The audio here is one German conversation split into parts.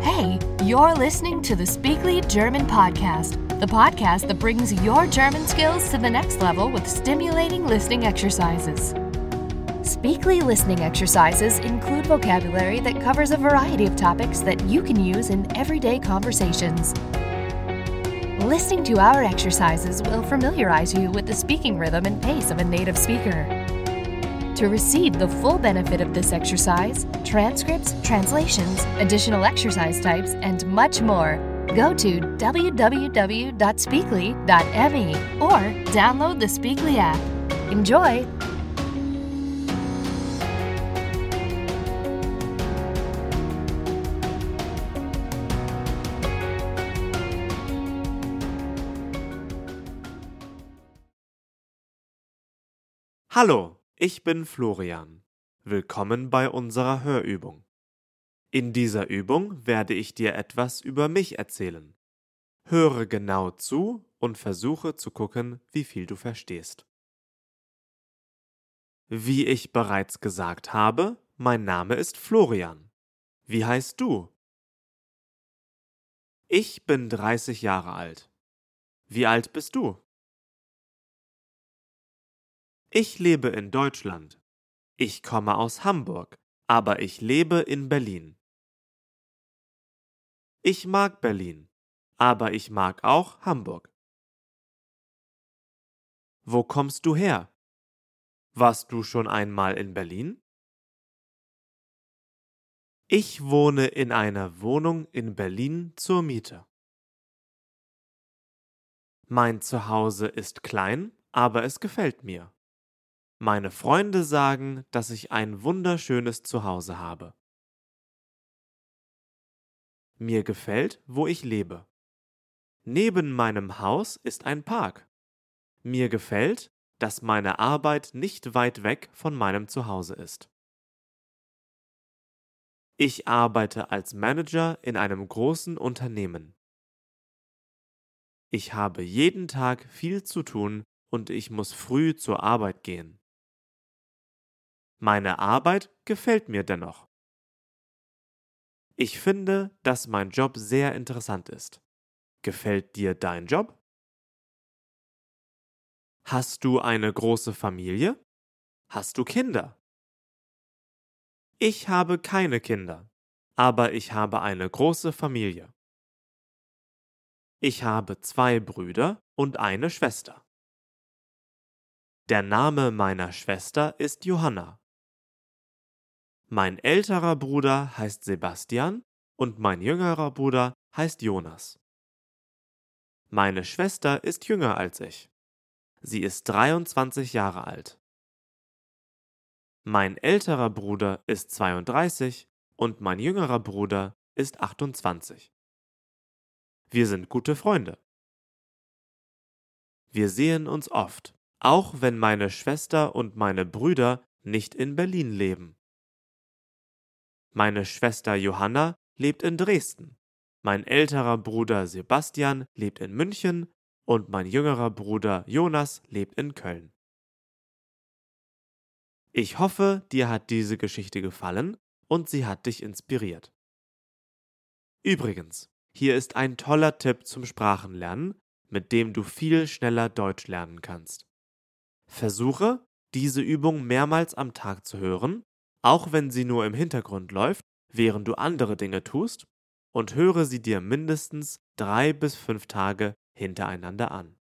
Hey, you're listening to the Speakly German Podcast, the podcast that brings your German skills to the next level with stimulating listening exercises. Speakly listening exercises include vocabulary that covers a variety of topics that you can use in everyday conversations. Listening to our exercises will familiarize you with the speaking rhythm and pace of a native speaker. To receive the full benefit of this exercise, transcripts, translations, additional exercise types, and much more, go to www.speakly.me or download the Speakly app. Enjoy! Hallo, ich bin Florian. Willkommen bei unserer Hörübung. In dieser Übung werde ich dir etwas über mich erzählen. Höre genau zu und versuche zu gucken, wie viel du verstehst. Wie ich bereits gesagt habe, mein Name ist Florian. Wie heißt du? Ich bin 30 Jahre alt. Wie alt bist du? Ich lebe in Deutschland. Ich komme aus Hamburg, aber ich lebe in Berlin. Ich mag Berlin, aber ich mag auch Hamburg. Wo kommst du her? Warst du schon einmal in Berlin? Ich wohne in einer Wohnung in Berlin zur Miete. Mein Zuhause ist klein, aber es gefällt mir. Meine Freunde sagen, dass ich ein wunderschönes Zuhause habe. Mir gefällt, wo ich lebe. Neben meinem Haus ist ein Park. Mir gefällt, dass meine Arbeit nicht weit weg von meinem Zuhause ist. Ich arbeite als Manager in einem großen Unternehmen. Ich habe jeden Tag viel zu tun und ich muss früh zur Arbeit gehen. Meine Arbeit gefällt mir dennoch. Ich finde, dass mein Job sehr interessant ist. Gefällt dir dein Job? Hast du eine große Familie? Hast du Kinder? Ich habe keine Kinder, aber ich habe eine große Familie. Ich habe zwei Brüder und eine Schwester. Der Name meiner Schwester ist Johanna. Mein älterer Bruder heißt Sebastian und mein jüngerer Bruder heißt Jonas. Meine Schwester ist jünger als ich. Sie ist 23 Jahre alt. Mein älterer Bruder ist 32 und mein jüngerer Bruder ist 28. Wir sind gute Freunde. Wir sehen uns oft, auch wenn meine Schwester und meine Brüder nicht in Berlin leben. Meine Schwester Johanna lebt in Dresden. Mein älterer Bruder Sebastian lebt in München und mein jüngerer Bruder Jonas lebt in Köln. Ich hoffe, dir hat diese Geschichte gefallen und sie hat dich inspiriert. Übrigens, hier ist ein toller Tipp zum Sprachenlernen, mit dem du viel schneller Deutsch lernen kannst. Versuche, diese Übung mehrmals am Tag zu hören auch wenn sie nur im Hintergrund läuft, während du andere Dinge tust, und höre sie dir mindestens drei bis fünf Tage hintereinander an.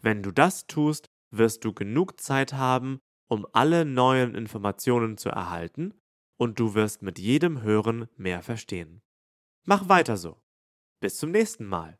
Wenn du das tust, wirst du genug Zeit haben, um alle neuen Informationen zu erhalten, und du wirst mit jedem Hören mehr verstehen. Mach weiter so. Bis zum nächsten Mal.